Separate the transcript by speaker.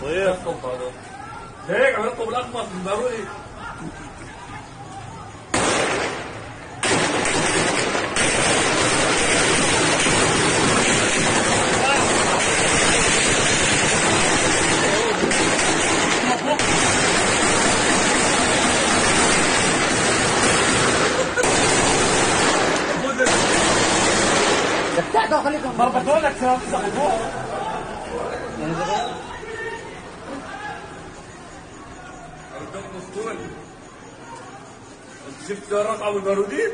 Speaker 1: صيف
Speaker 2: هيك عم يطلب الاقمص من ضروري
Speaker 3: تحت خليكم.
Speaker 1: ضربتوا لك سقفوه
Speaker 2: بدك مسطول شفت رقم البارودين؟